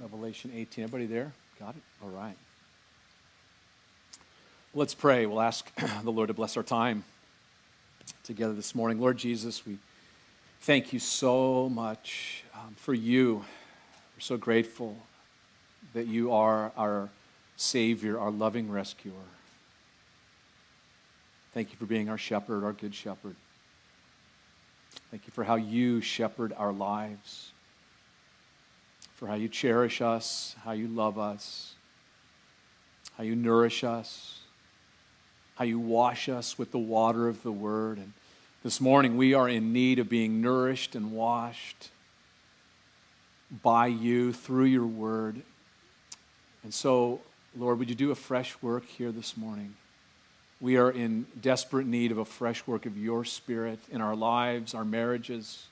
Revelation 18. Everybody there? Got it? All right. Let's pray. We'll ask the Lord to bless our time together this morning. Lord Jesus, we thank you so much um, for you. We're so grateful that you are our Savior, our loving rescuer. Thank you for being our shepherd, our good shepherd. Thank you for how you shepherd our lives for how you cherish us, how you love us, how you nourish us, how you wash us with the water of the Word. And this morning we are in need of being nourished and washed by you through your Word. And so, Lord, would you do a fresh work here this morning? We are in desperate need of a fresh work of your Spirit in our lives, our marriages,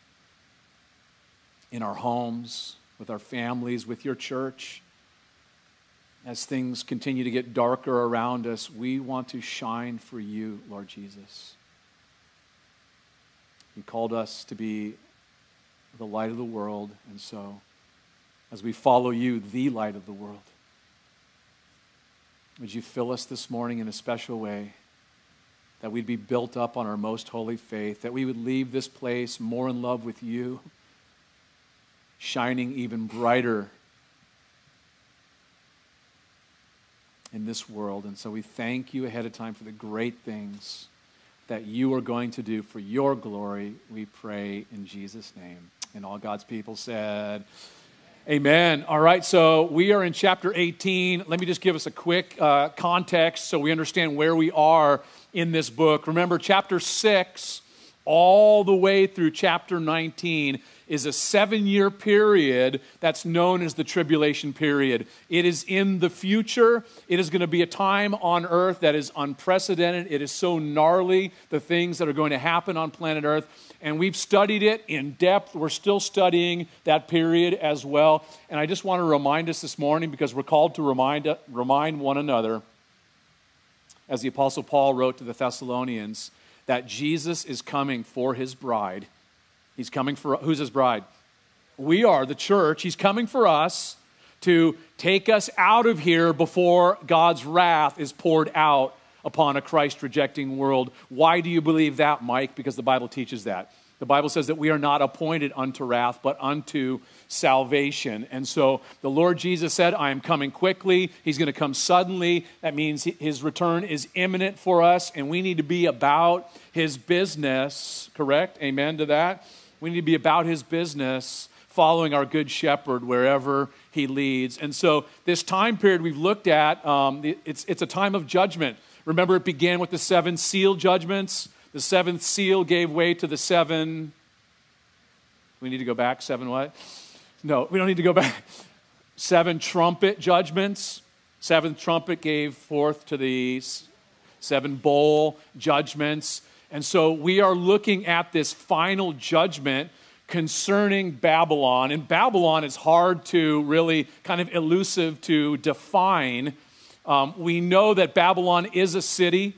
in our homes with our families, with your church. As things continue to get darker around us, we want to shine for you, Lord Jesus. You called us to be the light of the world, and so as we follow you, the light of the world, would you fill us this morning in a special way? That we'd be built up on our most holy faith, that we would leave this place more in love with you shining even brighter in this world. And so we thank you ahead of time for the great things that you are going to do for your glory. We pray in Jesus' name. And all God's people said, Amen. All right, so we are in chapter 18. Let me just give us a quick uh, context so we understand where we are in this book. Remember, chapter 6, all the way through chapter 19 is a seven year period that's known as the tribulation period. It is in the future. It is going to be a time on earth that is unprecedented. It is so gnarly, the things that are going to happen on planet earth. And we've studied it in depth. We're still studying that period as well. And I just want to remind us this morning because we're called to remind, remind one another, as the Apostle Paul wrote to the Thessalonians, that Jesus is coming for his bride He's coming for who's his bride? We are the church. He's coming for us to take us out of here before God's wrath is poured out upon a Christ rejecting world. Why do you believe that, Mike? Because the Bible teaches that. The Bible says that we are not appointed unto wrath, but unto salvation. And so the Lord Jesus said, I am coming quickly. He's going to come suddenly. That means his return is imminent for us, and we need to be about his business. Correct? Amen to that. We need to be about his business, following our good shepherd wherever he leads. And so, this time period we've looked at, um, it's, it's a time of judgment. Remember, it began with the seven seal judgments. The seventh seal gave way to the seven. We need to go back. Seven what? No, we don't need to go back. Seven trumpet judgments. Seventh trumpet gave forth to the seven bowl judgments. And so we are looking at this final judgment concerning Babylon. And Babylon is hard to really kind of elusive to define. Um, we know that Babylon is a city.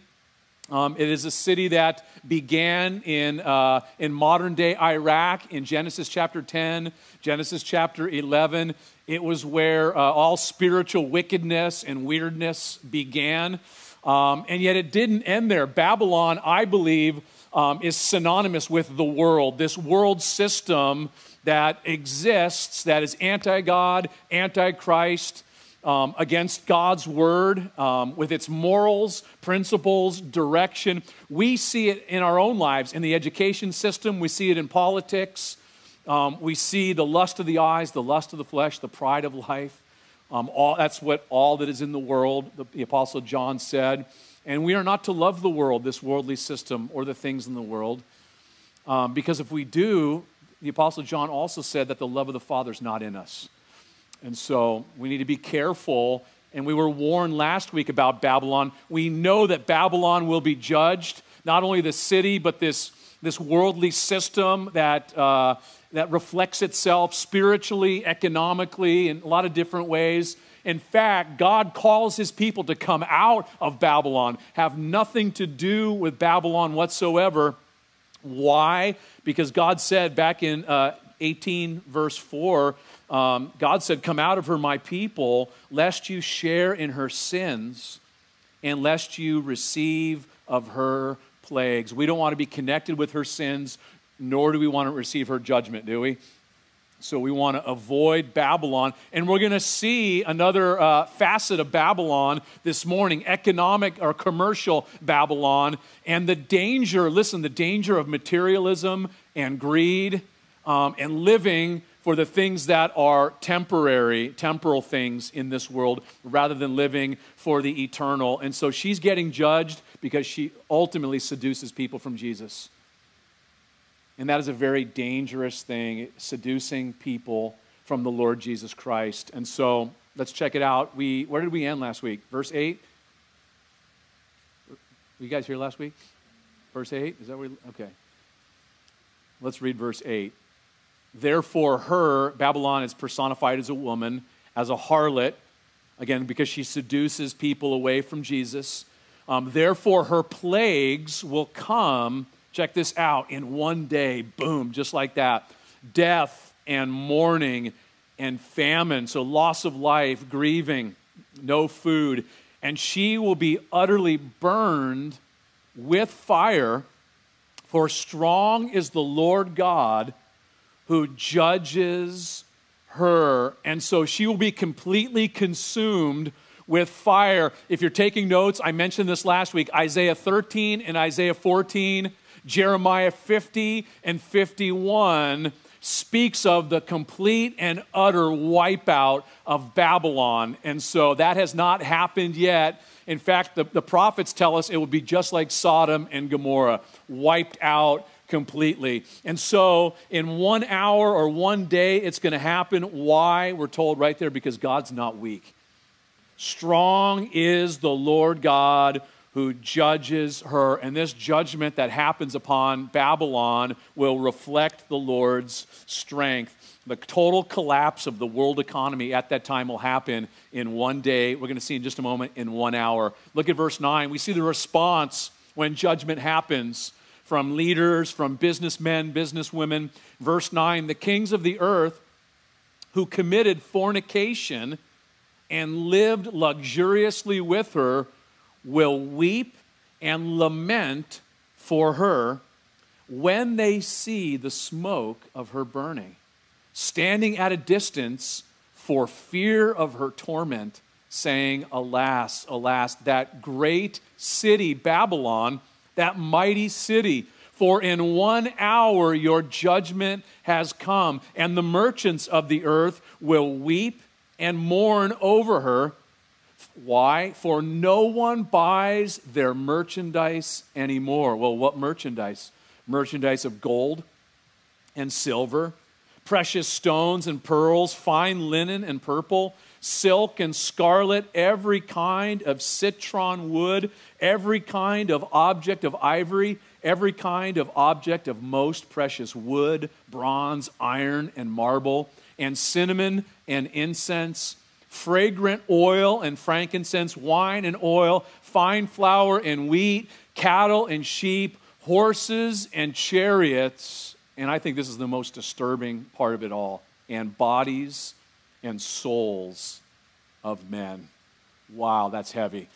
Um, it is a city that began in, uh, in modern day Iraq in Genesis chapter 10, Genesis chapter 11. It was where uh, all spiritual wickedness and weirdness began. Um, and yet it didn't end there. Babylon, I believe, um, is synonymous with the world, this world system that exists that is anti God, anti Christ, um, against God's word, um, with its morals, principles, direction. We see it in our own lives, in the education system, we see it in politics. Um, we see the lust of the eyes, the lust of the flesh, the pride of life. Um, all, that's what all that is in the world, the, the Apostle John said. And we are not to love the world, this worldly system, or the things in the world. Um, because if we do, the Apostle John also said that the love of the Father is not in us. And so we need to be careful. And we were warned last week about Babylon. We know that Babylon will be judged, not only the city, but this, this worldly system that uh, that reflects itself spiritually, economically, in a lot of different ways. In fact, God calls his people to come out of Babylon, have nothing to do with Babylon whatsoever. Why? Because God said back in uh, 18, verse 4, um, God said, Come out of her, my people, lest you share in her sins and lest you receive of her plagues. We don't want to be connected with her sins, nor do we want to receive her judgment, do we? So we want to avoid Babylon. And we're going to see another uh, facet of Babylon this morning economic or commercial Babylon. And the danger listen, the danger of materialism and greed um, and living for the things that are temporary, temporal things in this world, rather than living for the eternal. And so she's getting judged because she ultimately seduces people from Jesus. And that is a very dangerous thing, seducing people from the Lord Jesus Christ. And so let's check it out. We, where did we end last week? Verse 8? Were you guys here last week? Verse 8? Is that where? Okay. Let's read verse 8. Therefore, her, Babylon is personified as a woman, as a harlot, again, because she seduces people away from Jesus. Um, therefore, her plagues will come Check this out in one day, boom, just like that. Death and mourning and famine, so loss of life, grieving, no food. And she will be utterly burned with fire, for strong is the Lord God who judges her. And so she will be completely consumed with fire. If you're taking notes, I mentioned this last week Isaiah 13 and Isaiah 14 Jeremiah 50 and 51 speaks of the complete and utter wipeout of Babylon. And so that has not happened yet. In fact, the, the prophets tell us it will be just like Sodom and Gomorrah, wiped out completely. And so, in one hour or one day, it's going to happen. Why? We're told right there because God's not weak. Strong is the Lord God who judges her. And this judgment that happens upon Babylon will reflect the Lord's strength. The total collapse of the world economy at that time will happen in one day. We're going to see in just a moment in one hour. Look at verse 9. We see the response when judgment happens from leaders, from businessmen, businesswomen. Verse 9 The kings of the earth who committed fornication and lived luxuriously with her will weep and lament for her when they see the smoke of her burning, standing at a distance for fear of her torment, saying, Alas, alas, that great city, Babylon, that mighty city. For in one hour your judgment has come, and the merchants of the earth will weep and mourn over her why? For no one buys their merchandise anymore. Well, what merchandise? Merchandise of gold and silver, precious stones and pearls, fine linen and purple, silk and scarlet, every kind of citron wood, every kind of object of ivory, every kind of object of most precious wood, bronze, iron, and marble, and cinnamon and incense fragrant oil and frankincense, wine and oil, fine flour and wheat, cattle and sheep, horses and chariots. And I think this is the most disturbing part of it all and bodies and souls of men. Wow, that's heavy.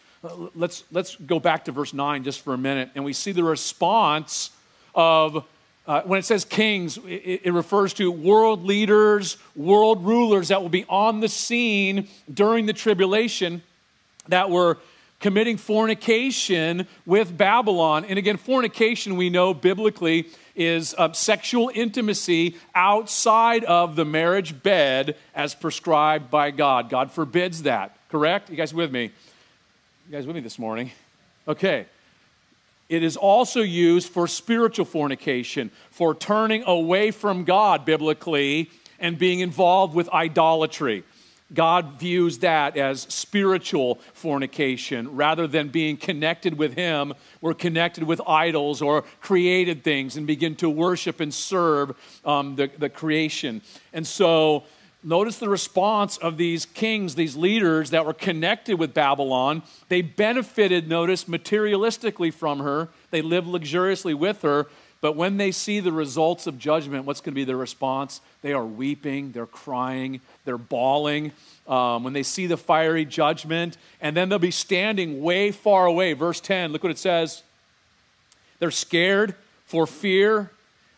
Let's, let's go back to verse 9 just for a minute, and we see the response of uh, when it says kings, it, it, refers to world leaders, world rulers that will be on the scene during the tribulation that were committing fornication with Babylon. And again, fornication, we know biblically, is uh, sexual intimacy outside of the marriage bed as prescribed by God. God forbids that, correct? You guys with me? You guys with me this morning? Okay. It is also used for spiritual fornication, for turning away from God biblically and being involved with idolatry. God views that as spiritual fornication. Rather than being connected with Him, we're connected with idols or created things and begin to worship and serve um, the, the creation. And so, Notice the response of these kings, these leaders that were connected with Babylon. They benefited, notice, materialistically from her. They lived luxuriously with her. But when they see the results of judgment, what's going to be their response? They are weeping, they're crying, they're bawling. Um, when they see the fiery judgment, and then they'll be standing way far away. Verse 10, look what it says. They're scared for fear.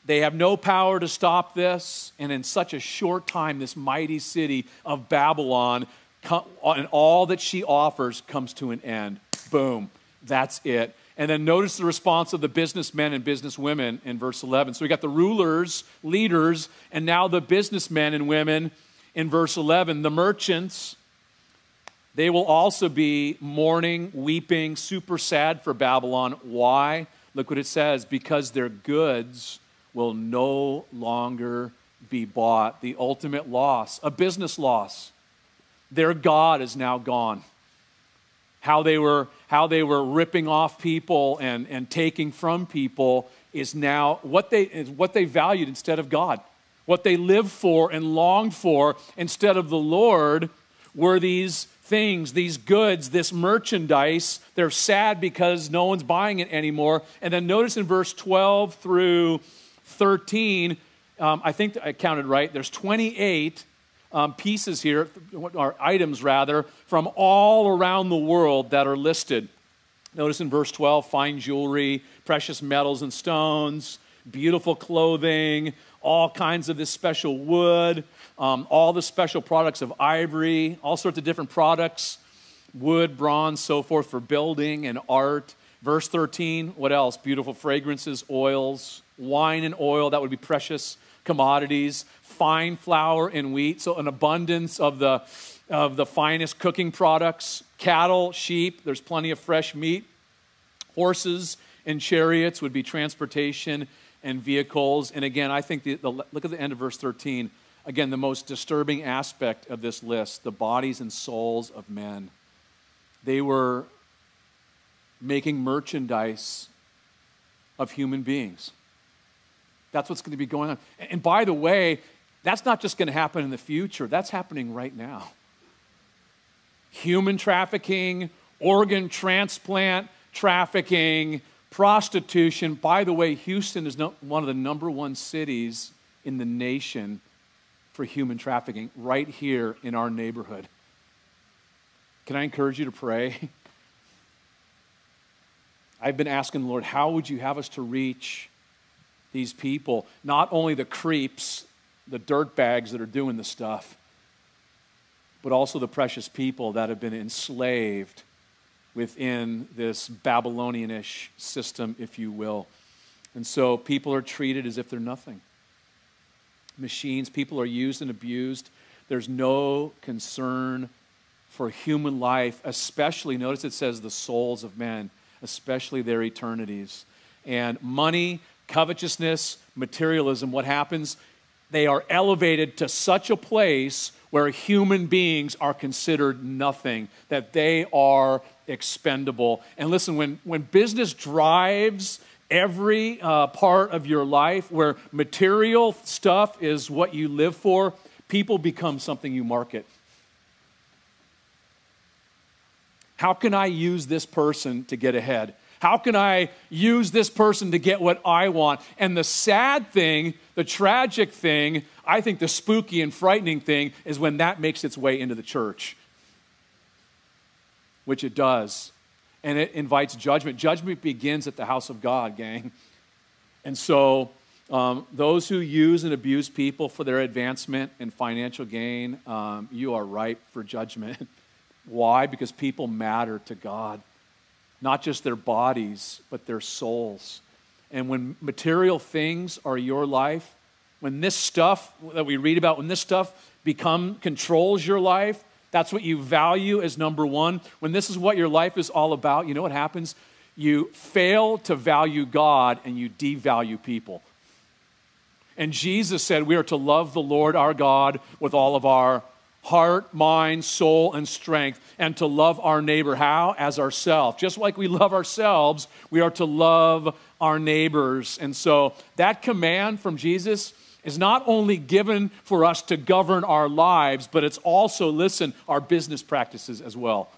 They have no power to stop this. And in such a short time, this mighty city of Babylon and all that she offers comes to an end. Boom. That's it. And then notice the response of the businessmen and businesswomen in verse 11. So we got the rulers, leaders, and now the businessmen and women in verse 11. The merchants, they will also be mourning, weeping, super sad for Babylon. Why? Look what it says because their goods will no longer be bought. The ultimate loss, a business loss. Their God is now gone how they were, how they were ripping off people and, and taking from people is now what they, is what they valued instead of God. What they lived for and longed for instead of the Lord were these things, these goods, this merchandise. They're sad because no one's buying it anymore. And then notice in verse 12 through 13, um, I think I counted right, there's 28 um, pieces here, or items rather, from all around the world that are listed. Notice in verse 12 fine jewelry, precious metals and stones, beautiful clothing, all kinds of this special wood, um, all the special products of ivory, all sorts of different products, wood, bronze, so forth for building and art. Verse 13, what else? Beautiful fragrances, oils, wine and oil, that would be precious commodities, fine flour and wheat, so an abundance of the, of the finest cooking products, cattle, sheep, there's plenty of fresh meat, horses and chariots would be transportation and vehicles. And again, I think the, the, look at the end of verse 13. Again, the most disturbing aspect of this list the bodies and souls of men. They were making merchandise of human beings. That's what's going to be going on. And by the way, that's not just going to happen in the future, that's happening right now. Human trafficking, organ transplant trafficking, prostitution. By the way, Houston is one of the number one cities in the nation for human trafficking, right here in our neighborhood. Can I encourage you to pray? I've been asking the Lord, how would you have us to reach these people, not only the creeps, the dirt bags that are doing the stuff, but also the precious people that have been enslaved within this Babylonianish system, if you will. And so people are treated as if they're nothing. Machines, people are used and abused. There's no concern for human life, especially, notice it says the souls of men, especially their eternities. And money covetousness, materialism, what happens? They are elevated to such a place where human beings are considered nothing, that they are expendable. And listen, when, when business drives every uh, part of your life, where material stuff is what you live for, people become something you market. How can I use this person to get ahead? How can I use this person to get what I want? And the sad thing, the tragic thing, I think the spooky and frightening thing is when that makes its way into the church, which it does. And it invites judgment. Judgment begins at the house of God, gang. And so, um, those who use and abuse people for their advancement and financial gain, um, you are ripe for judgment. Why? Because people matter to God not just their bodies, but their souls. And when material things are your life, when this stuff that we read about, when this stuff become controls your life, that's what you value as number one. When this is what your life is all about, you know what happens? You fail to value God and you devalue people. And Jesus said we are to love the Lord our God with all of our heart, mind, soul, and strength, and to love our neighbor. How? As ourselves. Just like we love ourselves, we are to love our neighbors. And so that command from Jesus is not only given for us to govern our lives, but it's also, listen, our business practices as well.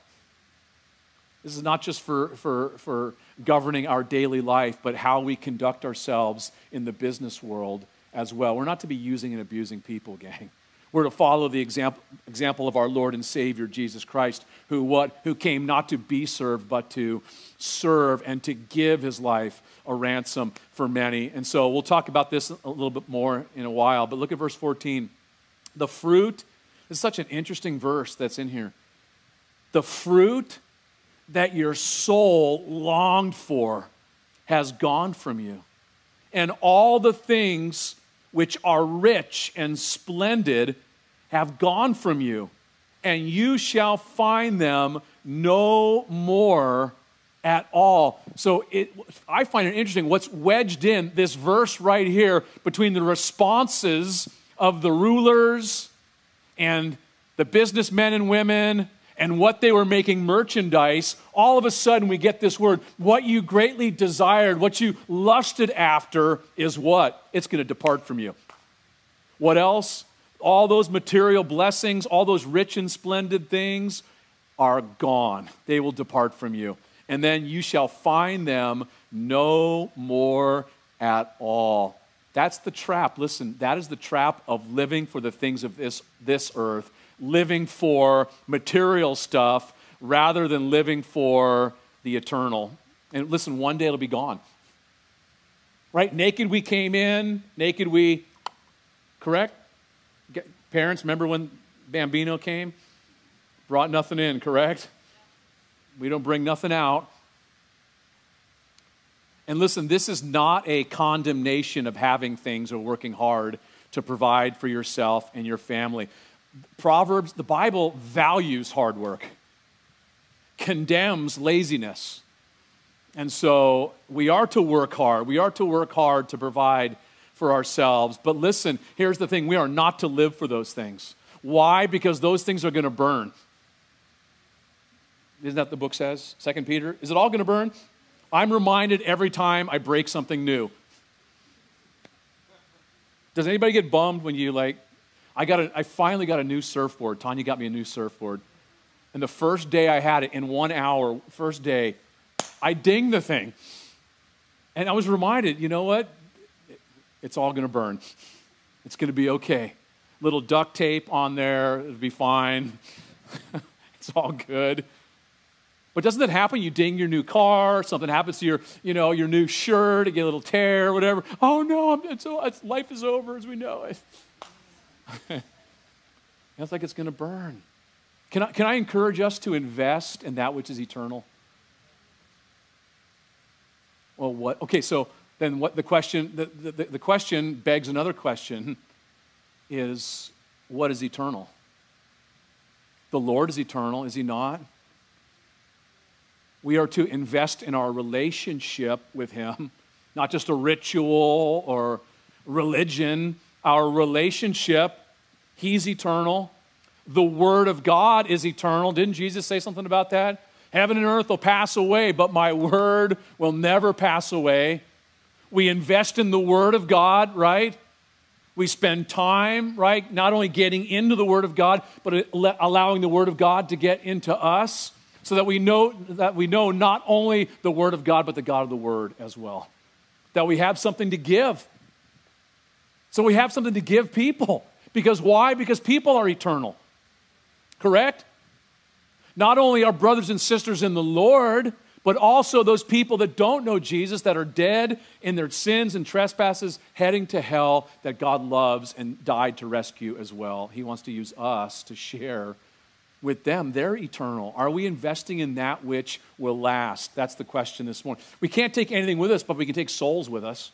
This is not just for, for, for governing our daily life, but how we conduct ourselves in the business world as well. We're not to be using and abusing people, gang. We're to follow the example, example of our Lord and Savior, Jesus Christ, who, what, who came not to be served, but to serve and to give his life a ransom for many. And so we'll talk about this a little bit more in a while. But look at verse 14. The fruit, is such an interesting verse that's in here. The fruit that your soul longed for has gone from you. And all the things which are rich and splendid have gone from you, and you shall find them no more at all. So it, I find it interesting what's wedged in this verse right here between the responses of the rulers and the businessmen and women and what they were making merchandise, all of a sudden we get this word what you greatly desired, what you lusted after is what? It's going to depart from you. What else? All those material blessings, all those rich and splendid things are gone. They will depart from you. And then you shall find them no more at all. That's the trap. Listen, that is the trap of living for the things of this, this earth living for material stuff rather than living for the eternal. And listen, one day it'll be gone. Right? Naked we came in, naked we, correct? Parents, remember when Bambino came? Brought nothing in, correct? We don't bring nothing out. And listen, this is not a condemnation of having things or working hard to provide for yourself and your family. Proverbs, the Bible values hard work, condemns laziness. And so we are to work hard. We are to work hard to provide for ourselves. But listen, here's the thing we are not to live for those things. Why? Because those things are going to burn. Isn't that the book says? Second Peter. Is it all going to burn? I'm reminded every time I break something new. Does anybody get bummed when you like I, got a, I finally got a new surfboard. Tanya got me a new surfboard. And the first day I had it, in one hour, first day, I dinged the thing. And I was reminded, you know what? It's all going to burn. It's going to be okay. Little duct tape on there, it'll be fine. it's all good. But doesn't that happen? You ding your new car, something happens to your, you know, your new shirt, you get a little tear, whatever. Oh no, it's, oh, it's, life is over as we know it. it's like it's going to burn. Can I, can I encourage us to invest in that which is eternal? Well, what? Okay, so then what the question, the, the, the question begs another question is what is eternal? The Lord is eternal, is he not? We are to invest in our relationship with him, not just a ritual or religion, our relationship. He's eternal. The Word of God is eternal. Didn't Jesus say something about that? Heaven and earth will pass away, but my Word will never pass away. We invest in the Word of God, right? We spend time, right, not only getting into the Word of God, but allowing the Word of God to get into us so that we know that we know not only the Word of God, but the God of the Word as well. That we have something to give. So we have something to give people. Because why? Because people are eternal. Correct? Not only our brothers and sisters in the Lord, but also those people that don't know Jesus, that are dead in their sins and trespasses, heading to hell, that God loves and died to rescue as well. He wants to use us to share with them. They're eternal. Are we investing in that which will last? That's the question this morning. We can't take anything with us, but we can take souls with us.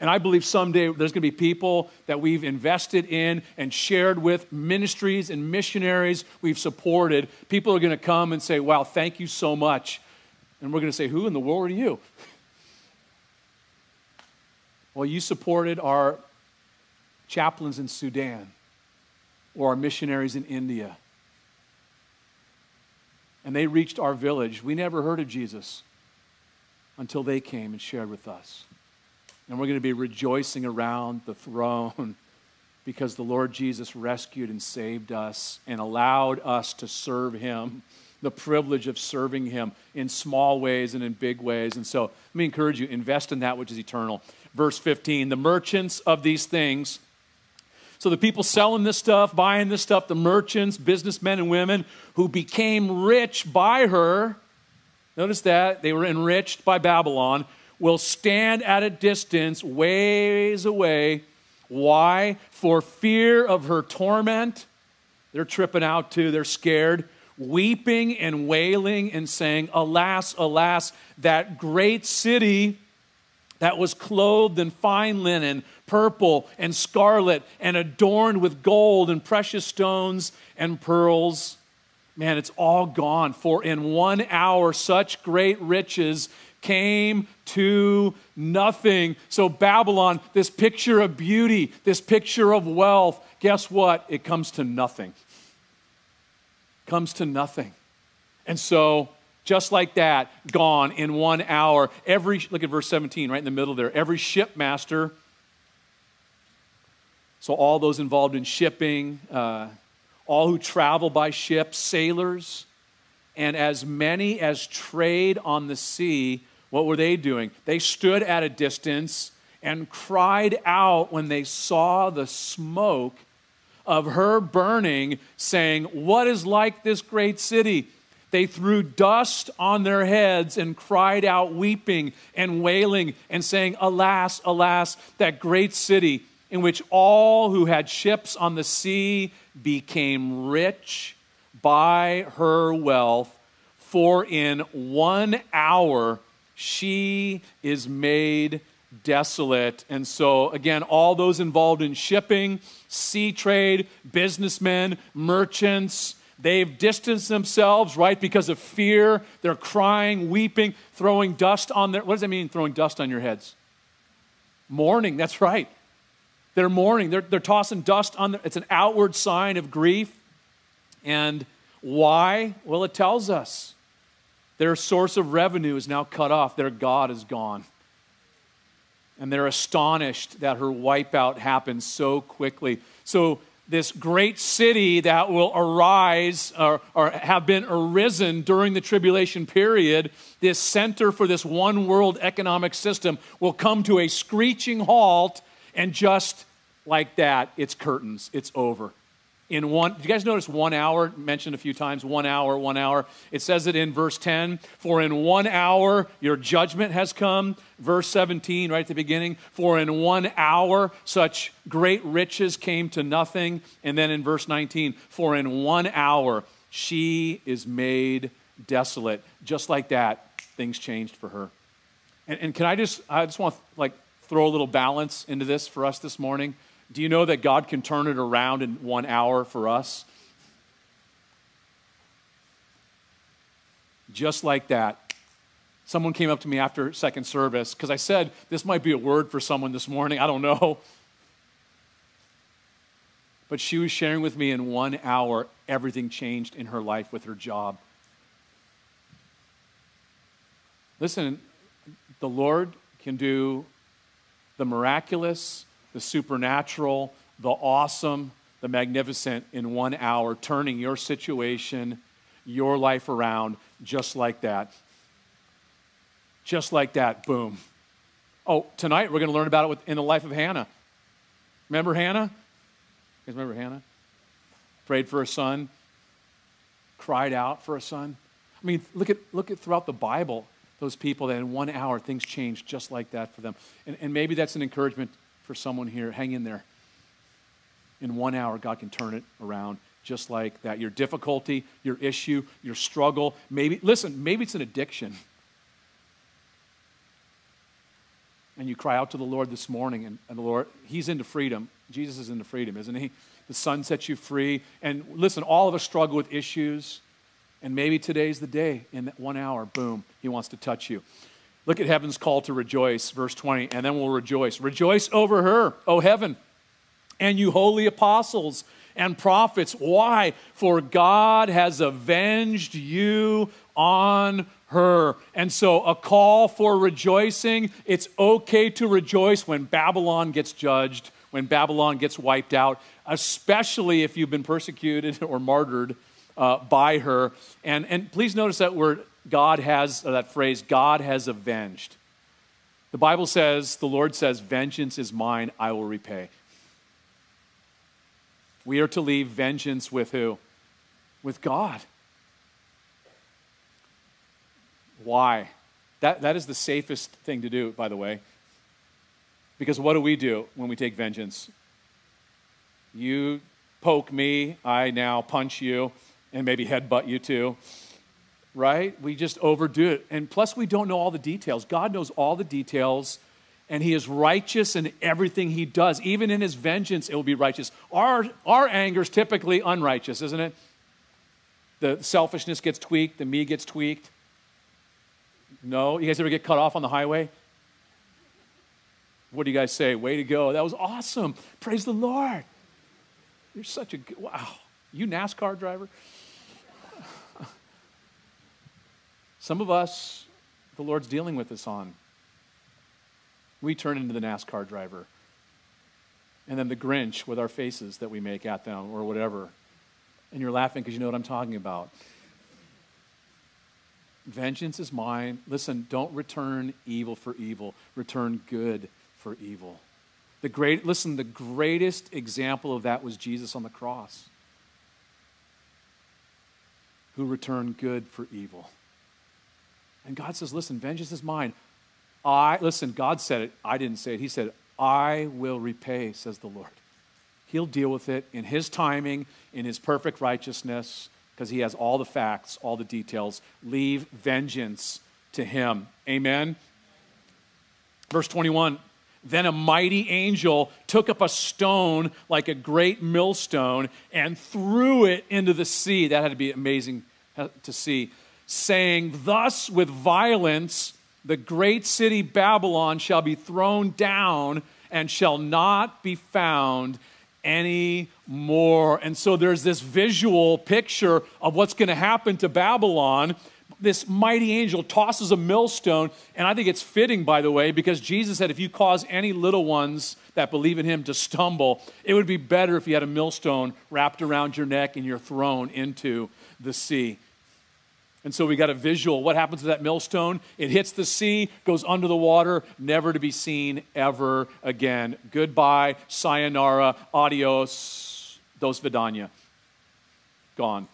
And I believe someday there's going to be people that we've invested in and shared with, ministries and missionaries we've supported. People are going to come and say, Wow, thank you so much. And we're going to say, Who in the world are you? Well, you supported our chaplains in Sudan or our missionaries in India. And they reached our village. We never heard of Jesus until they came and shared with us. And we're going to be rejoicing around the throne because the Lord Jesus rescued and saved us and allowed us to serve him the privilege of serving Him in small ways and in big ways. And so let me encourage you invest in that which is eternal. Verse 15 the merchants of these things. So the people selling this stuff, buying this stuff, the merchants, businessmen and women who became rich by her, notice that they were enriched by Babylon, will stand at a distance, ways away. Why? For fear of her torment. They're tripping out too, they're scared, weeping and wailing and saying, Alas, alas, that great city that was clothed in fine linen, purple and scarlet, and adorned with gold and precious stones and pearls. Man, it's all gone. For in one hour, such great riches came to nothing. So, Babylon, this picture of beauty, this picture of wealth, guess what? It comes to nothing. Comes to nothing. And so, just like that, gone in one hour. Every, look at verse 17, right in the middle there. Every shipmaster, so all those involved in shipping, uh, all who travel by ship, sailors, and as many as trade on the sea, what were they doing? They stood at a distance and cried out when they saw the smoke of her burning, saying, What is like this great city? They threw dust on their heads and cried out, weeping and wailing, and saying, Alas, alas, that great city in which all who had ships on the sea became rich by her wealth, for in one hour she is made desolate. And so, again, all those involved in shipping, sea trade, businessmen, merchants, They've distanced themselves, right, because of fear. They're crying, weeping, throwing dust on their. What does that mean, throwing dust on your heads? Mourning, that's right. They're mourning. They're, they're tossing dust on their. It's an outward sign of grief. And why? Well, it tells us their source of revenue is now cut off, their God is gone. And they're astonished that her wipeout happened so quickly. So this great city that will arise or, or, have been arisen during the tribulation period, this center for this one world economic system will come to a screeching halt, and just like that, it's curtains, it's over in one. You guys notice one hour mentioned a few times? One hour, one hour. It says it in verse 10 For in one hour your judgment has come. Verse 17, right at the beginning. For in one hour such great riches came to nothing. And then in verse 19, For in one hour she is made desolate. Just like that, things changed for her. And, and can I just, I just want like throw a little balance into this for us this morning. Do you know that God can turn it around in one hour for us? Just like that. Someone came up to me after second service because I said this might be a word for someone this morning. I don't know. But she was sharing with me in one hour, everything changed in her life with her job. Listen, the Lord can do the miraculous the supernatural, the awesome, the magnificent in one hour, turning your situation, your life around just like that. Just like that, boom. Oh, tonight we're going to learn about it in the life of Hannah. Remember Hannah? You guys remember Hannah? Prayed for a son, cried out for a son. I mean, look at, look at throughout the Bible, those people that in one hour things changed just like that for them. And, and maybe that's an encouragement for someone here. Hang in there. In one hour, God can turn it around just like that. Your difficulty, your issue, your struggle, maybe, listen, maybe it's an addiction. And you cry out to the Lord this morning, and, and the Lord, He's into freedom. Jesus is into freedom, isn't He? The Son sets you free. And listen, all of us struggle with issues. And maybe today's the day. In that one hour, boom, He wants to touch you. Look at heaven's call to rejoice, verse 20, and then we'll rejoice. Rejoice over her, O heaven, and you holy apostles and prophets. Why? For God has avenged you on her. And so, a call for rejoicing. It's okay to rejoice when Babylon gets judged, when Babylon gets wiped out, especially if you've been persecuted or martyred uh, by her. And, and please notice that word God has, that phrase, God has avenged. The Bible says, the Lord says, Vengeance is mine, I will repay. We are to leave vengeance with who? With God. Why? That, that is the safest thing to do, by the way. Because what do we do when we take vengeance? You poke me, I now punch you, and maybe headbutt you too. Right? We just overdo it. And plus, we don't know all the details. God knows all the details, and He is righteous in everything He does. Even in His vengeance, it will be righteous. Our, our anger is typically unrighteous, isn't it? The selfishness gets tweaked, the me gets tweaked. No? You guys ever get cut off on the highway? What do you guys say? Way to go. That was awesome. Praise the Lord. You're such a good, wow. You NASCAR driver? Some of us, the Lord's dealing with us on. We turn into the NASCAR driver. And then the Grinch with our faces that we make at them or whatever. And you're laughing because you know what I'm talking about. Vengeance is mine. Listen, don't return evil for evil, return good for evil. The great, listen, the greatest example of that was Jesus on the cross, who returned good for evil. And God says, listen, vengeance is mine. I, listen, God said it. I didn't say it. He said, I will repay, says the Lord. He'll deal with it in His timing, in His perfect righteousness because he has all the facts, all the details. Leave vengeance to him. Amen. Verse 21 Then a mighty angel took up a stone like a great millstone and threw it into the sea. That had to be amazing uh, to see. Saying, Thus with violence the great city Babylon shall be thrown down and shall not be found any more. And so there's this visual picture of what's going to happen to Babylon. This mighty angel tosses a millstone, and I think it's fitting, by the way, because Jesus said if you cause any little ones that believe in him to stumble, it would be better if you had a millstone wrapped around your neck and you're thrown into the sea. And so we got a visual. What happens to that millstone? It hits the sea, goes under the water, never to be seen ever again. Goodbye, sayonara, adios, dos vidania. Gone.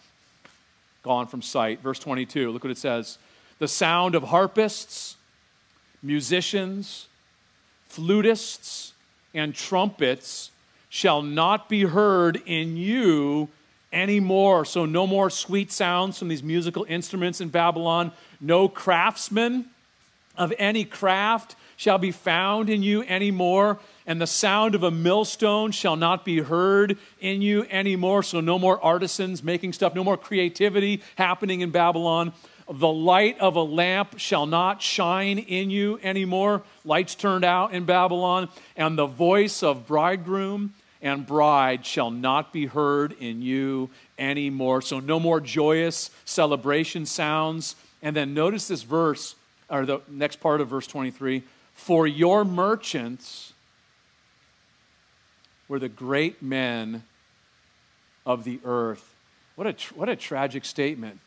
Gone from sight. Verse 22, look what it says. The sound of harpists, musicians, flutists, and trumpets shall not be heard in you anymore. So, no more sweet sounds from these musical instruments in Babylon. No craftsman of any craft shall be found in you anymore. And the sound of a millstone shall not be heard in you anymore. So, no more artisans making stuff, no more creativity happening in Babylon. The light of a lamp shall not shine in you anymore. Lights turned out in Babylon. And the voice of bridegroom and bride shall not be heard in you anymore. So, no more joyous celebration sounds. And then notice this verse, or the next part of verse 23 For your merchants were the great men of the earth. What a, what a tragic statement.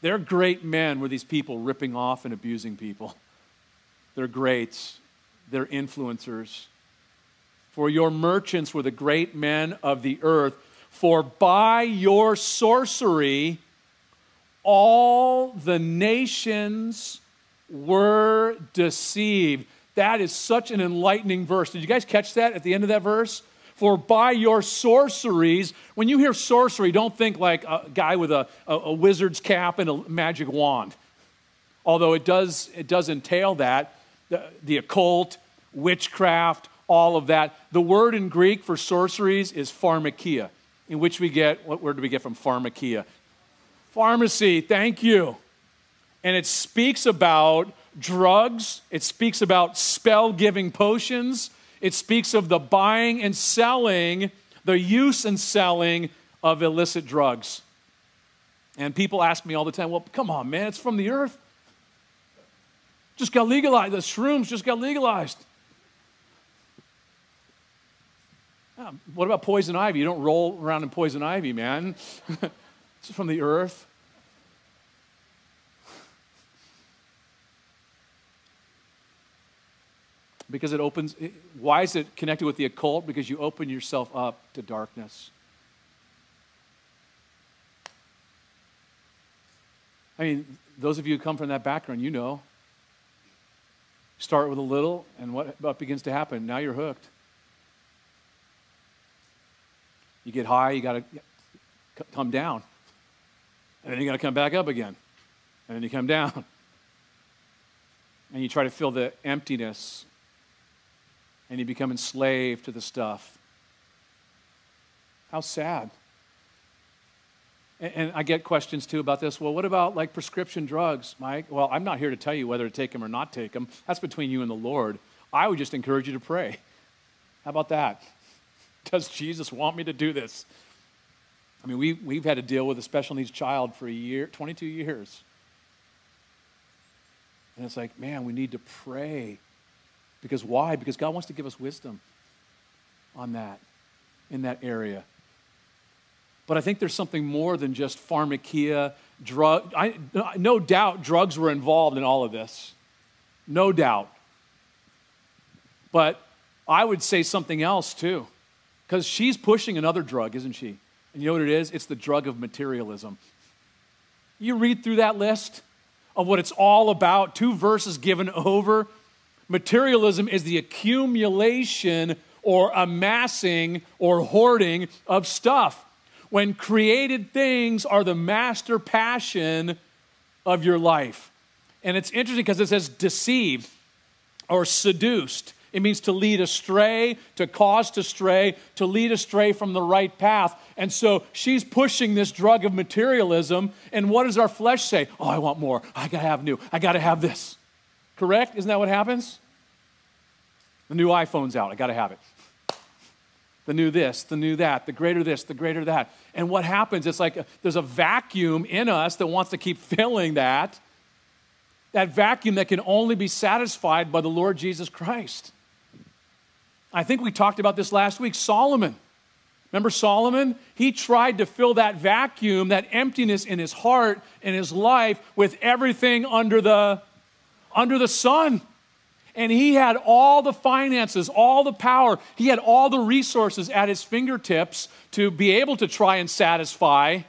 They're great men were these people ripping off and abusing people. They're greats, they're influencers. For your merchants were the great men of the earth. For by your sorcery, all the nations were deceived. That is such an enlightening verse. Did you guys catch that at the end of that verse? For by your sorceries, when you hear sorcery, don't think like a guy with a, a, a wizard's cap and a magic wand. Although it does, it does entail that the, the occult, witchcraft, all of that. The word in Greek for sorceries is pharmakia, in which we get, what word do we get from pharmakia? Pharmacy, thank you. And it speaks about drugs, it speaks about spell giving potions, it speaks of the buying and selling, the use and selling of illicit drugs. And people ask me all the time, well, come on, man, it's from the earth. Just got legalized. The shrooms just got legalized. What about poison ivy? You don't roll around in poison ivy, man. It's from the earth. Because it opens, why is it connected with the occult? Because you open yourself up to darkness. I mean, those of you who come from that background, you know. Start with a little, and what, begins to happen? Now you're hooked. You get high, you got to come down. And then you got to come back up again. And then you come down. And you try to fill the emptiness. And you become enslaved to the stuff. How sad. And, and I get questions too about this. Well, what about like prescription drugs, Mike? Well, I'm not here to tell you whether to take them or not take them. That's between you and the Lord. I would just encourage you to pray. How about that? Does Jesus want me to do this? I mean, we, we've had to deal with a special needs child for a year, 22 years. And it's like, man, we need to pray. Because why? Because God wants to give us wisdom on that, in that area. But I think there's something more than just pharmakeia, drug. I, no doubt drugs were involved in all of this. No doubt. But I would say something else too. Because she's pushing another drug, isn't she? And you know what it is? It's the drug of materialism. You read through that list of what it's all about, two verses given over. Materialism is the accumulation or amassing or hoarding of stuff. When created things are the master passion of your life. And it's interesting because it says deceived or seduced. It means to lead astray, to cause to stray, to lead astray from the right path. And so she's pushing this drug of materialism. And what does our flesh say? Oh, I want more. I got to have new. I got to have this. Correct? Isn't that what happens? The new iPhone's out. I got to have it. The new this, the new that, the greater this, the greater that. And what happens? It's like there's a vacuum in us that wants to keep filling that. That vacuum that can only be satisfied by the Lord Jesus Christ. I think we talked about this last week. Solomon. Remember Solomon? He tried to fill that vacuum, that emptiness in his heart and his life with everything under the under the sun. And he had all the finances, all the power, he had all the resources at his fingertips to be able to try and satisfy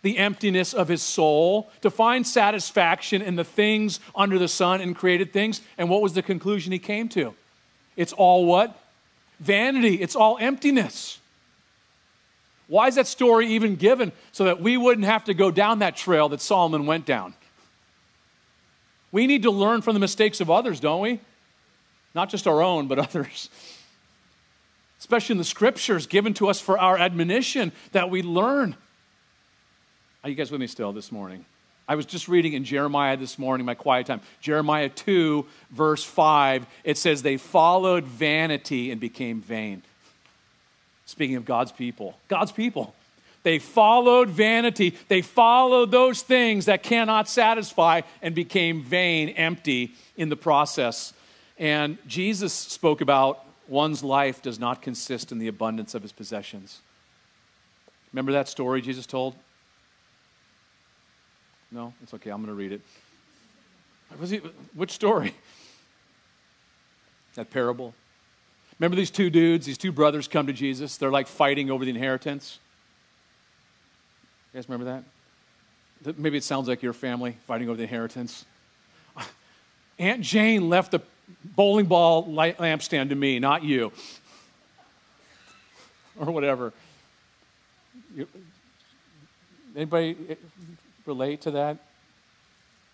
the emptiness of his soul, to find satisfaction in the things under the sun and created things. And what was the conclusion he came to? It's all what? Vanity. It's all emptiness. Why is that story even given? So that we wouldn't have to go down that trail that Solomon went down. We need to learn from the mistakes of others, don't we? Not just our own, but others. Especially in the scriptures given to us for our admonition that we learn. Are you guys with me still this morning? I was just reading in Jeremiah this morning, my quiet time. Jeremiah 2, verse 5, it says, They followed vanity and became vain. Speaking of God's people, God's people. They followed vanity. They followed those things that cannot satisfy and became vain, empty in the process. And Jesus spoke about one's life does not consist in the abundance of his possessions. Remember that story Jesus told? No? It's okay. I'm going to read it. Was he, which story? That parable. Remember these two dudes, these two brothers come to Jesus. They're like fighting over the inheritance. You guys remember that? Maybe it sounds like your family fighting over the inheritance. Aunt Jane left the bowling ball lampstand to me, not you. or whatever. Anybody eh, relate to that?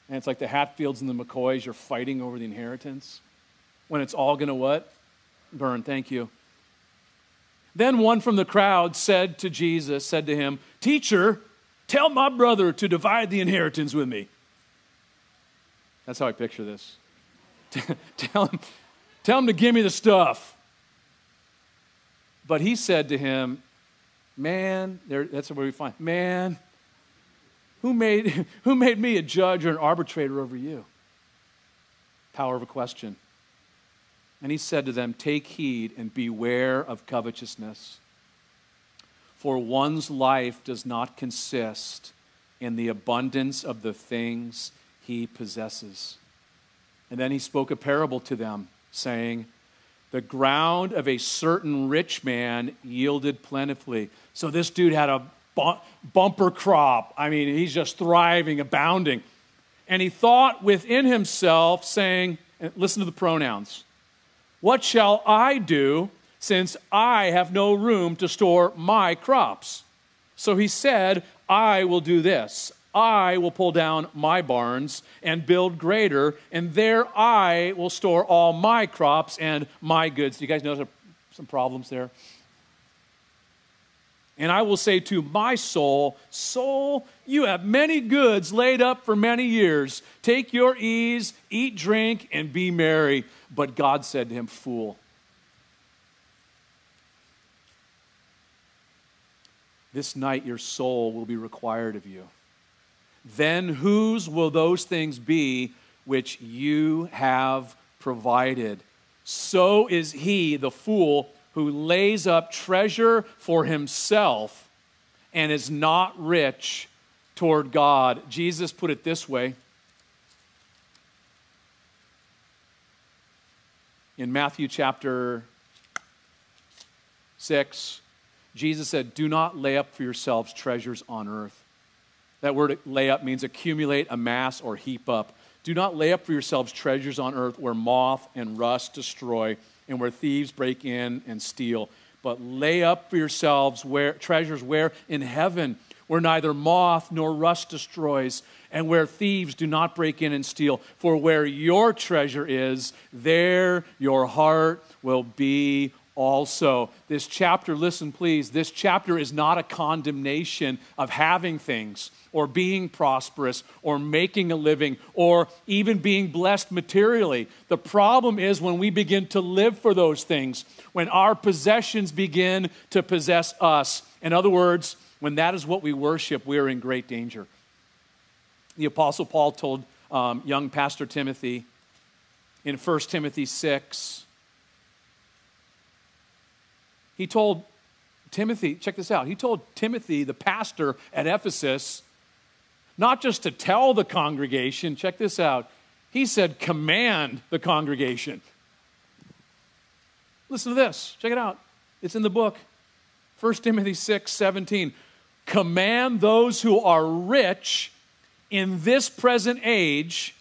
And it's like the Hatfields and the McCoys, you're fighting over the inheritance when it's all going to what? Burn. Thank you. Then one from the crowd said to Jesus, said to him, Teacher, tell my brother to divide the inheritance with me. That's how I picture this. tell, him, tell him to give me the stuff. But he said to him, Man, there, that's where we find, man, who made, who made me a judge or an arbitrator over you? Power of a question. And he said to them, Take heed and beware of covetousness. For one's life does not consist in the abundance of the things he possesses. And then he spoke a parable to them, saying, The ground of a certain rich man yielded plentifully. So this dude had a bumper crop. I mean, he's just thriving, abounding. And he thought within himself, saying, Listen to the pronouns. What shall I do since I have no room to store my crops. So he said, I will do this. I will pull down my barns and build greater, and there I will store all my crops and my goods. Do you guys notice some problems there? And I will say to my soul, Soul, you have many goods laid up for many years. Take your ease, eat, drink, and be merry. But God said to him, Fool, This night your soul will be required of you. Then whose will those things be which you have provided? So is he, the fool, who lays up treasure for himself and is not rich toward God. Jesus put it this way in Matthew chapter 6 Jesus said, Do not lay up for yourselves treasures on earth. That word lay up means accumulate, amass, or heap up. Do not lay up for yourselves treasures on earth where moth and rust destroy and where thieves break in and steal. But lay up for yourselves where, treasures where? In heaven, where neither moth nor rust destroys and where thieves do not break in and steal. For where your treasure is, there your heart will be also. This chapter, listen please, this chapter is not a condemnation of having things or being prosperous or making a living or even being blessed materially. The problem is when we begin to live for those things, when our possessions begin to possess us. In other words, when that is what we worship, we are in great danger. The Apostle Paul told um, young Pastor Timothy in 1 Timothy 6 he told Timothy, check this out. He told Timothy, the pastor at Ephesus, not just to tell the congregation, check this out. He said, command the congregation. Listen to this. Check it out. It's in the book. 1 Timothy 6 17. Command those who are rich in this present age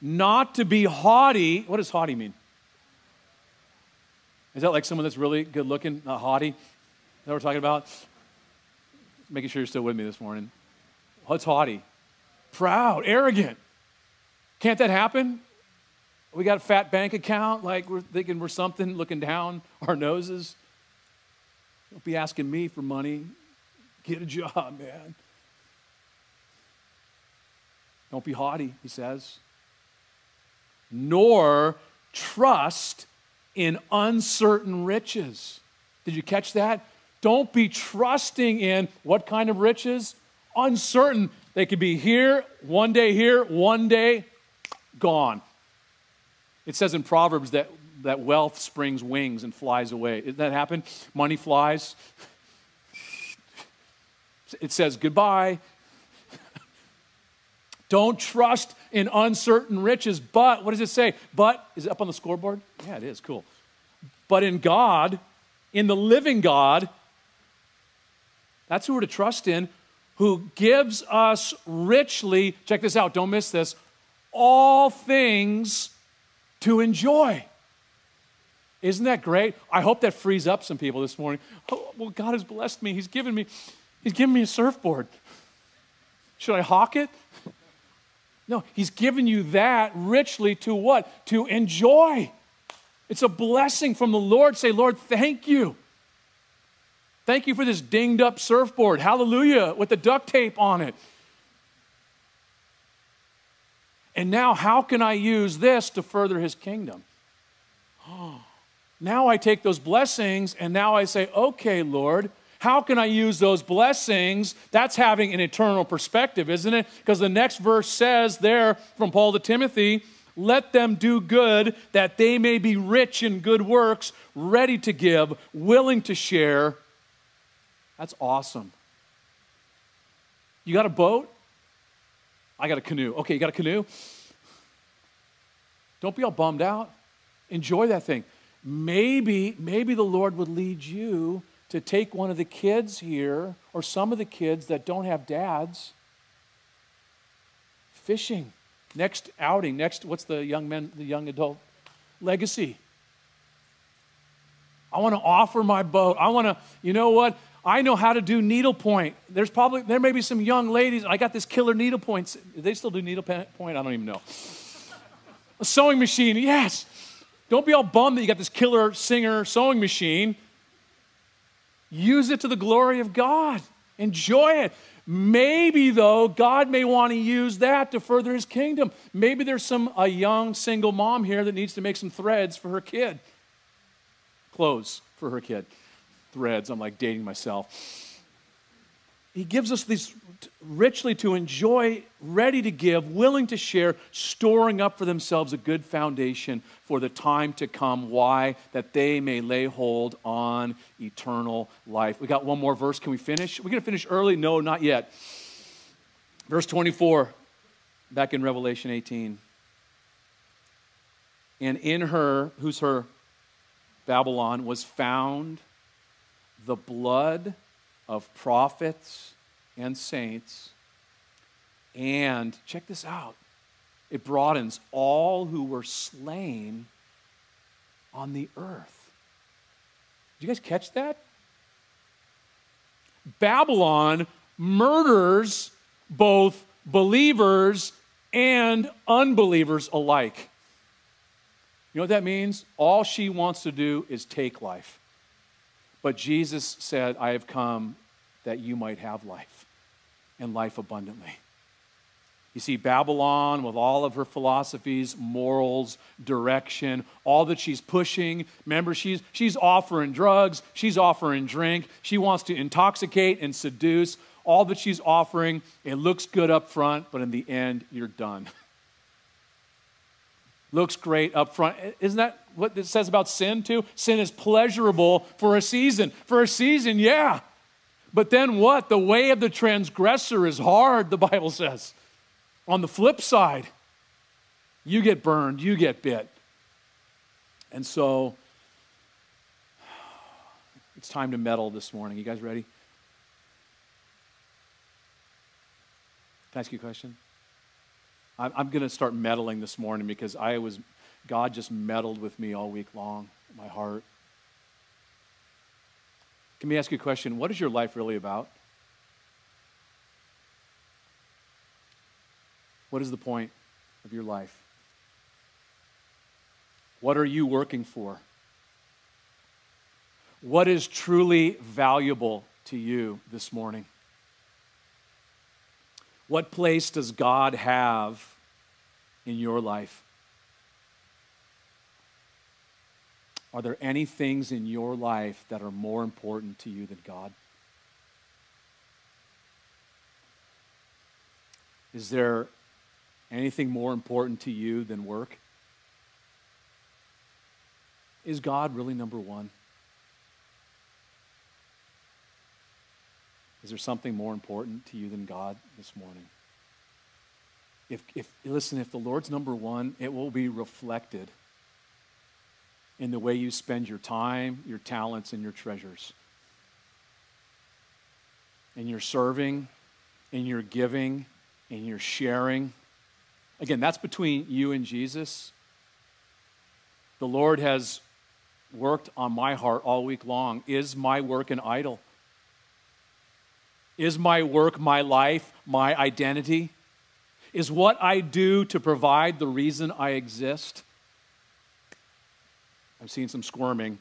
not to be haughty. What does haughty mean? Is that like someone that's really good looking, not haughty? That we're talking about? Making sure you're still with me this morning. What's haughty? Proud, arrogant. Can't that happen? We got a fat bank account, like we're thinking we're something, looking down our noses. Don't be asking me for money. Get a job, man. Don't be haughty, he says. Nor trust in uncertain riches. Did you catch that? Don't be trusting in what kind of riches? Uncertain. They could be here, one day here, one day gone. It says in Proverbs that, that wealth springs wings and flies away. Did that happen? Money flies. It says goodbye. Don't trust in uncertain riches, but what does it say? But, is it up on the scoreboard? Yeah, it is. Cool. But in God, in the living God, that's who we're to trust in, who gives us richly, check this out, don't miss this, all things to enjoy. Isn't that great? I hope that frees up some people this morning. Oh, well, God has blessed me. He's given me, He's given me a surfboard. Should I hawk it? No, he's given you that richly to what? To enjoy. It's a blessing from the Lord. Say, Lord, thank you. Thank you for this dinged up surfboard. Hallelujah, with the duct tape on it. And now, how can I use this to further his kingdom? Now I take those blessings and now I say, okay, Lord, how can I use those blessings? That's having an eternal perspective, isn't it? Because the next verse says there from Paul to Timothy, let them do good that they may be rich in good works, ready to give, willing to share. That's awesome. You got a boat? I got a canoe. Okay, you got a canoe? Don't be all bummed out. Enjoy that thing. Maybe, maybe the Lord would lead you to take one of the kids here or some of the kids that don't have dads fishing. Next outing, next, what's the young men, the young adult legacy? I want to offer my boat. I want to, you know what? I know how to do needlepoint. There's probably, there may be some young ladies. I got this killer needlepoint. They still do needlepoint? I don't even know. A sewing machine, yes. Don't be all bummed that you got this killer singer sewing machine. Use it to the glory of God. Enjoy it. Maybe, though, God may want to use that to further his kingdom. Maybe there's some a young single mom here that needs to make some threads for her kid. Clothes for her kid. Threads. I'm like dating myself. He gives us these richly to enjoy, ready to give, willing to share, storing up for themselves a good foundation for the time to come. Why? That they may lay hold on eternal life. We got one more verse. Can we finish? We're going to finish early? No, not yet. Verse 24, back in Revelation 18. And in her, who's her? Babylon, was found the blood of prophets and saints. And check this out it broadens all who were slain on the earth. Did you guys catch that? Babylon murders both believers and unbelievers alike. You know what that means? All she wants to do is take life. But Jesus said, I have come that you might have life and life abundantly. You see, Babylon, with all of her philosophies, morals, direction, all that she's pushing. Remember, she's, she's offering drugs, she's offering drink, she wants to intoxicate and seduce. All that she's offering, it looks good up front, but in the end, you're done. looks great up front. Isn't that what it says about sin, too? Sin is pleasurable for a season. For a season, yeah. But then what? The way of the transgressor is hard, the Bible says. On the flip side, you get burned, you get bit. And so it's time to meddle this morning. You guys ready? Can I ask you a question? I'm, going to start meddling this morning because I was, God just meddled with me all week long, my heart. Let me ask you a question. What is your life really about? What is the point of your life? What are you working for? What is truly valuable to you this morning? What place does God have in your life? Are there any things in your life that are more important to you than God? Is there anything more important to you than work? Is God really number one? Is there something more important to you than God this morning? If, if listen, if the Lord's number one, it will be reflected in the way you spend your time, your talents, and your treasures. In your serving, in your giving, in your sharing. Again, that's between you and Jesus. The Lord has worked on my heart all week long. Is my work an idol? Is my work my life, my identity? Is what I do to provide the reason I exist? I'm seeing some squirming.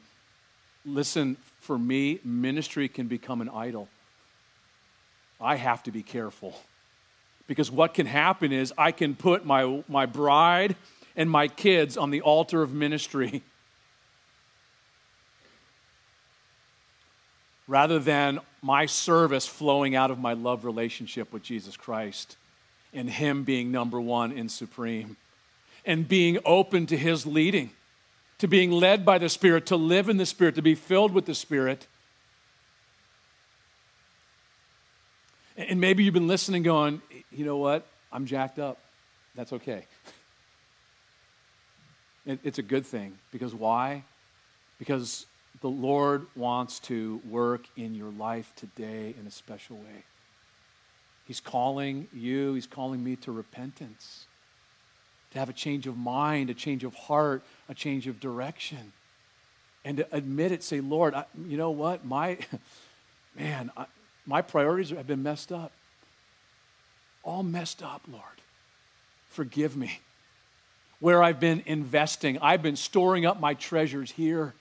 Listen, for me, ministry can become an idol. I have to be careful. Because what can happen is I can put my, my bride and my kids on the altar of ministry rather than my service flowing out of my love relationship with Jesus Christ and Him being number one and supreme and being open to His leading to being led by the Spirit, to live in the Spirit, to be filled with the Spirit. And maybe you've been listening going, you know what? I'm jacked up. That's okay. It's a good thing. Because why? Because the Lord wants to work in your life today in a special way. He's calling you, He's calling me to repentance, to have a change of mind, a change of heart, a change of direction. And to admit it, say, Lord, I, you know what? My, man, I, my priorities have been messed up. All messed up, Lord. Forgive me. Where I've been investing, I've been storing up my treasures here.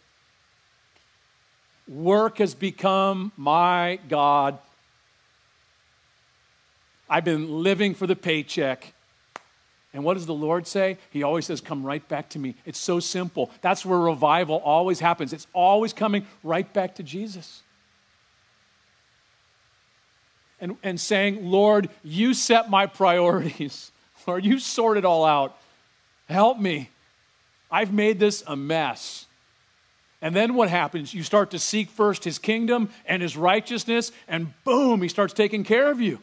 Work has become my God. I've been living for the paycheck. And what does the Lord say? He always says, Come right back to me. It's so simple. That's where revival always happens. It's always coming right back to Jesus. And, and saying, Lord, you set my priorities. Lord, you sort it all out. Help me. I've made this a mess. And then what happens? You start to seek first his kingdom and his righteousness, and boom, he starts taking care of you.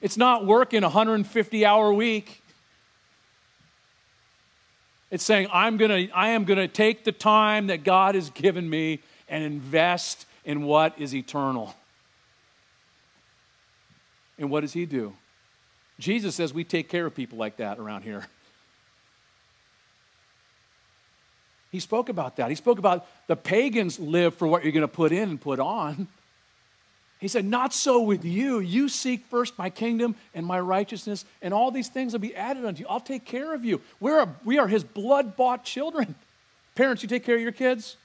It's not working a 150 hour week. It's saying, I'm gonna, I am going to take the time that God has given me and invest in what is eternal. And what does he do? Jesus says we take care of people like that around here. He spoke about that. He spoke about the pagans live for what you're going to put in and put on. He said, Not so with you. You seek first my kingdom and my righteousness, and all these things will be added unto you. I'll take care of you. We're a, we are his blood bought children. Parents, you take care of your kids?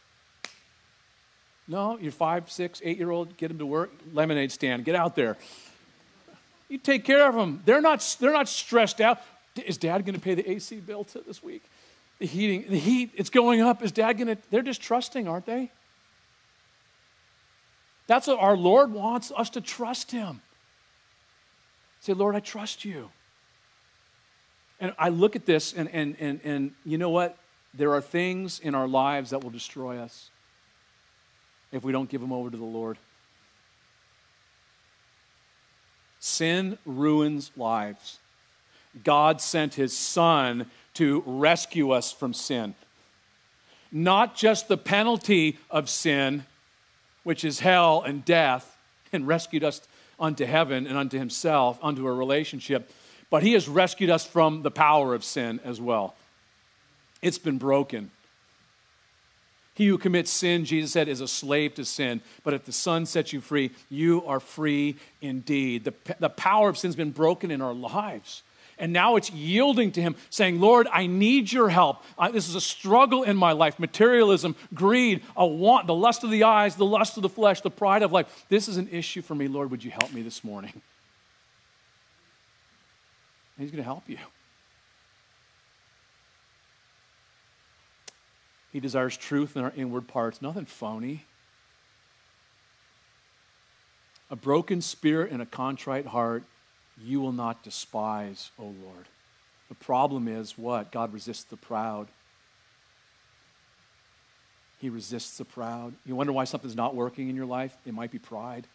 No, your five, six, eight year old, get them to work, lemonade stand, get out there. You take care of them. They're not, they're not stressed out. Is dad going to pay the AC bill this week? The heating, the heat, it's going up. Is dad going to? They're just trusting, aren't they? That's what our Lord wants us to trust Him. Say, Lord, I trust you. And I look at this, and, and, and, and you know what? There are things in our lives that will destroy us if we don't give them over to the Lord. Sin ruins lives. God sent his son to rescue us from sin. Not just the penalty of sin, which is hell and death, and rescued us unto heaven and unto himself, unto a relationship, but he has rescued us from the power of sin as well. It's been broken. He who commits sin, Jesus said, is a slave to sin. But if the Son sets you free, you are free indeed. The, the power of sin has been broken in our lives. And now it's yielding to Him, saying, Lord, I need your help. I, this is a struggle in my life materialism, greed, a want, the lust of the eyes, the lust of the flesh, the pride of life. This is an issue for me. Lord, would you help me this morning? And He's going to help you. He desires truth in our inward parts, nothing phony. A broken spirit and a contrite heart you will not despise, O Lord. The problem is what? God resists the proud. He resists the proud. You wonder why something's not working in your life? It might be pride.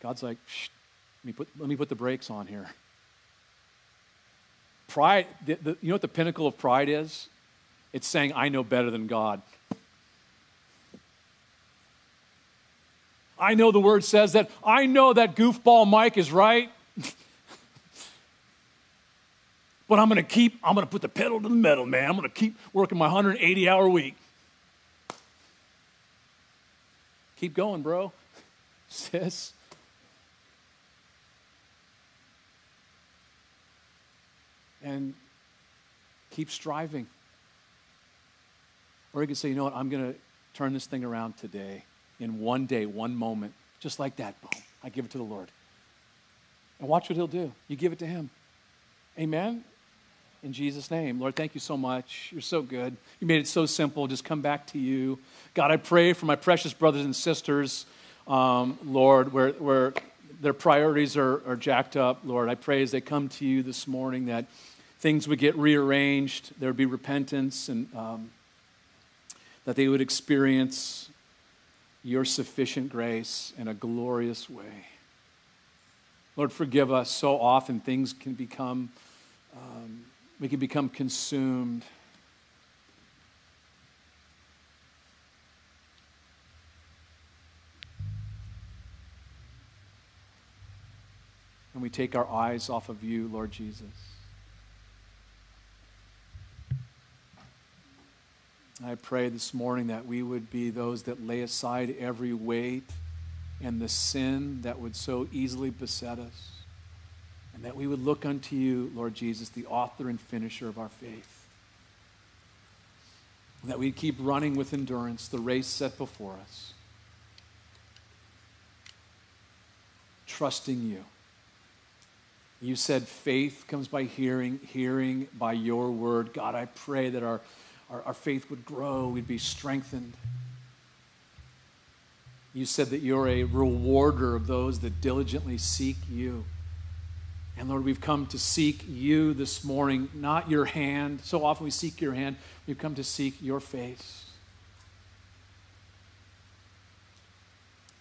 God's like, let, me put, let me put the brakes on here. Pride, the, the, you know what the pinnacle of pride is? It's saying, I know better than God. I know the word says that. I know that goofball Mike is right. but I'm going to keep, I'm going to put the pedal to the metal, man. I'm going to keep working my 180 hour week. Keep going, bro. Sis. And keep striving. Or you can say, you know what, I'm going to turn this thing around today in one day, one moment, just like that. Boom. I give it to the Lord. And watch what He'll do. You give it to Him. Amen? In Jesus' name. Lord, thank you so much. You're so good. You made it so simple. Just come back to you. God, I pray for my precious brothers and sisters, um, Lord, where, where their priorities are, are jacked up. Lord, I pray as they come to you this morning that things would get rearranged, there would be repentance, and um, that they would experience your sufficient grace in a glorious way. Lord, forgive us. So often things can become, um, we can become consumed. And we take our eyes off of you, Lord Jesus. I pray this morning that we would be those that lay aside every weight and the sin that would so easily beset us. And that we would look unto you, Lord Jesus, the author and finisher of our faith. That we'd keep running with endurance the race set before us. Trusting you. You said faith comes by hearing, hearing by your word. God, I pray that our our, our faith would grow, we'd be strengthened. You said that you're a rewarder of those that diligently seek you. And Lord, we've come to seek you this morning, not your hand. So often we seek your hand. We've come to seek your face.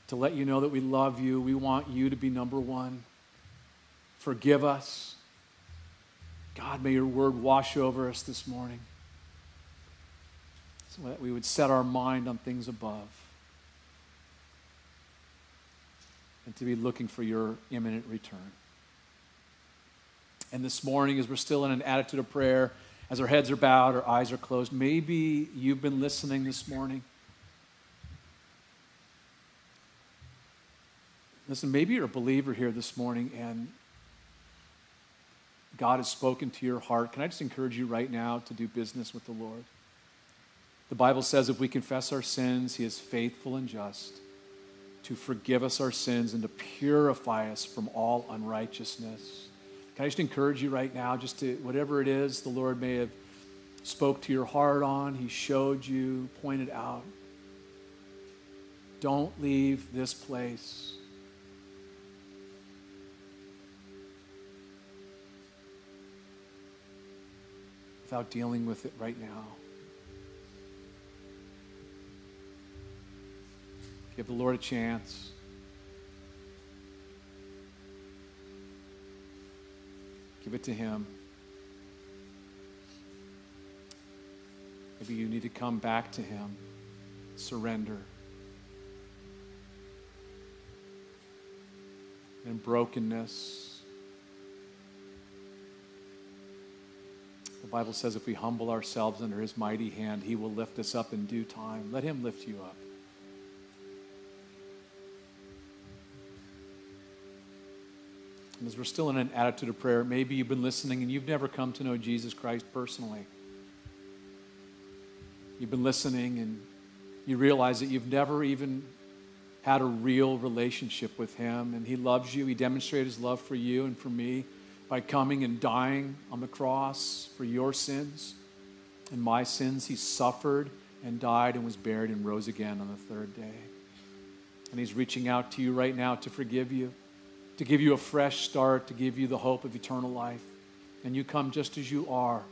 To let you know that we love you. We want you to be number one. Forgive us. God, may your word wash over us this morning that we would set our mind on things above and to be looking for your imminent return. And this morning, as we're still in an attitude of prayer, as our heads are bowed, our eyes are closed, maybe you've been listening this morning. Listen, maybe you're a believer here this morning and God has spoken to your heart. Can I just encourage you right now to do business with the Lord? The Bible says if we confess our sins, He is faithful and just to forgive us our sins and to purify us from all unrighteousness. Can I just encourage you right now, just to whatever it is the Lord may have spoke to your heart on, He showed you, pointed out. Don't leave this place. Without dealing with it right now. Give the Lord a chance. Give it to Him. Maybe you need to come back to Him, surrender. And brokenness. The Bible says if we humble ourselves under His mighty hand, He will lift us up in due time. Let Him lift you up. We're still in an attitude of prayer, maybe you've been listening and you've never come to know Jesus Christ personally. You've been listening and you realize that you've never even had a real relationship with Him, and He loves you. He demonstrated His love for you and for me by coming and dying on the cross for your sins and my sins. He suffered and died and was buried and rose again on the third day. And He's reaching out to you right now to forgive you to give you a fresh start, to give you the hope of eternal life. And you come just as you are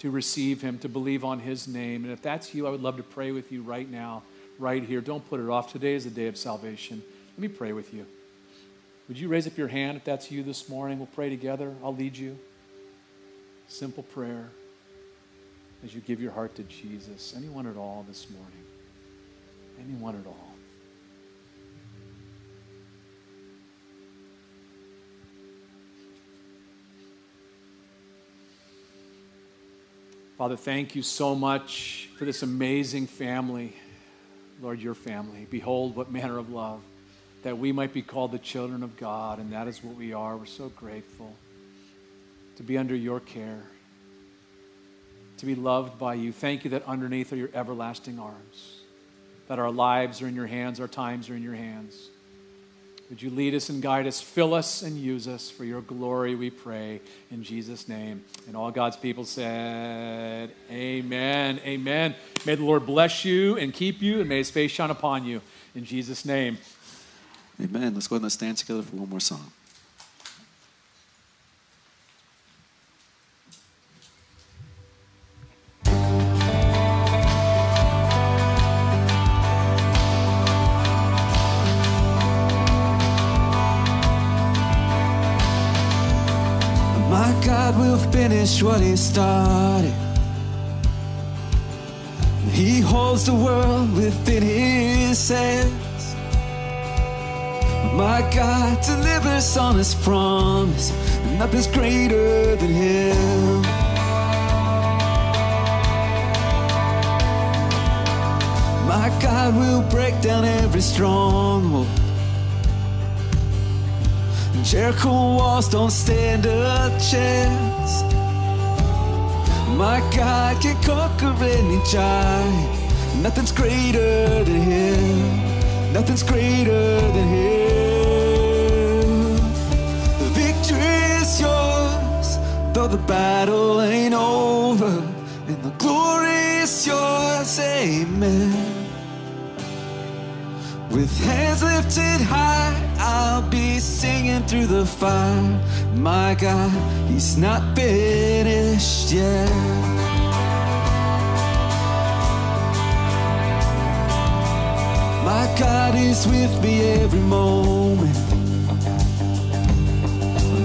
to receive Him, to believe on His name. And if that's you, I would love to pray with you right now, right here. Don't put it off. Today is the day of salvation. Let me pray with you. Would you raise up your hand if that's you this morning? We'll pray together. I'll lead you. Simple prayer as you give your heart to Jesus. Anyone at all this morning? Anyone at all? Father, thank you so much for this amazing family. Lord, your family. Behold, what manner of love that we might be called the children of God, and that is what we are. We're so grateful to be under your care, to be loved by you. Thank you that underneath are your everlasting arms, that our lives are in your hands, our times are in your hands. Would you lead us and guide us, fill us and use us for your glory, we pray, in Jesus' name. And all God's people said, Amen. Amen. May the Lord bless you and keep you, and may his face shine upon you. In Jesus' name. Amen. Let's go ahead and stand together for one more song. Finish what He started. He holds the world within His hands. My God delivers on His promise. Nothing's greater than Him. My God will break down every stronghold. Jericho walls don't stand a chance. My God can conquer any giant. Nothing's greater than Him. Nothing's greater than Him. The victory is yours, though the battle ain't over. And the glory is yours, amen. With hands lifted high, I'll be singing through the fire. My God, He's not finished yet. My God is with me every moment.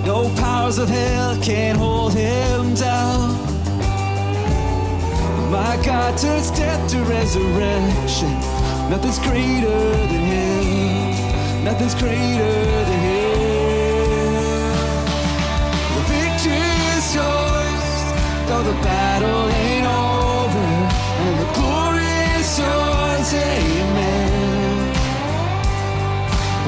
No powers of hell can hold Him down. My God turns death to resurrection. Nothing's greater than Him. Nothing's greater than Him. The victory is yours, though the battle ain't over, and the glory is yours. Amen.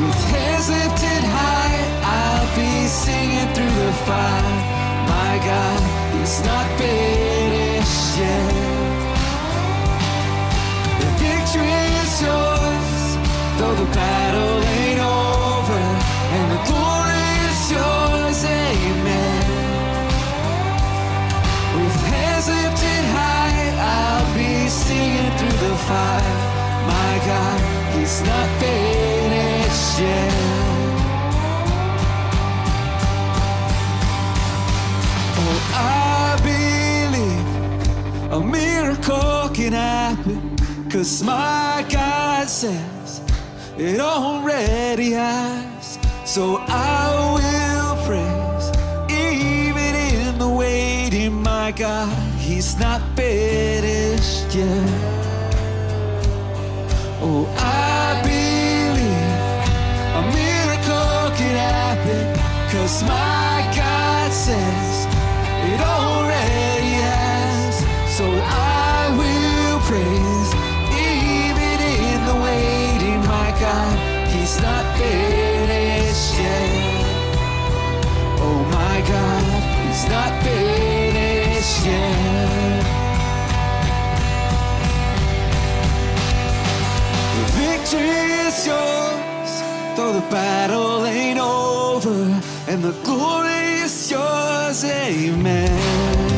With hands lifted high, I'll be singing through the fire. My God, He's not finished yet. The victory is yours, though the battle My God, He's not finished yet. Oh, I believe a miracle can happen. Cause my God says it already has. So I will praise, even in the waiting, my God, He's not finished yet. Oh, I believe a miracle can happen. Cause my God says it already has. So I will praise, even in the waiting, my God, He's not finished is yours, though the battle ain't over, and the glory is yours, amen.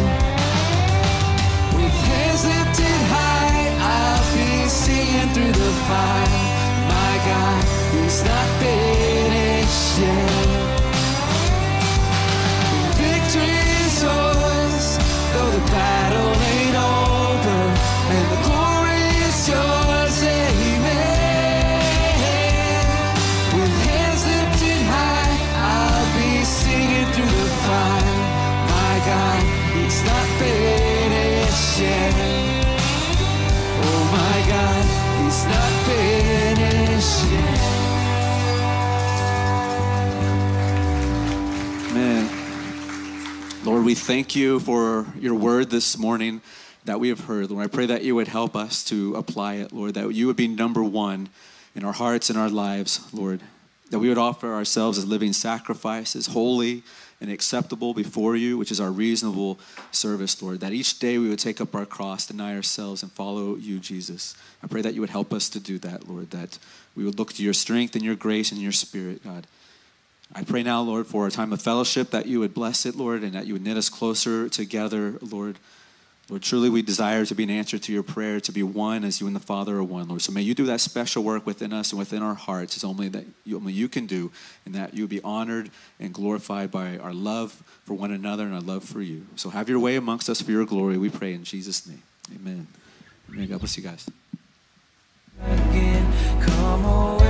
Thank you for your word this morning that we have heard. Lord, I pray that you would help us to apply it, Lord, that you would be number one in our hearts and our lives, Lord, that we would offer ourselves as living sacrifices, holy and acceptable before you, which is our reasonable service, Lord, that each day we would take up our cross, deny ourselves, and follow you, Jesus. I pray that you would help us to do that, Lord, that we would look to your strength and your grace and your spirit, God. I pray now, Lord, for a time of fellowship that you would bless it, Lord, and that you would knit us closer together, Lord. Lord, truly we desire to be an answer to your prayer, to be one as you and the Father are one, Lord. So may you do that special work within us and within our hearts, as only that you, only you can do, and that you be honored and glorified by our love for one another and our love for you. So have your way amongst us for your glory, we pray in Jesus' name. Amen. Amen. God bless you guys. again. Come away.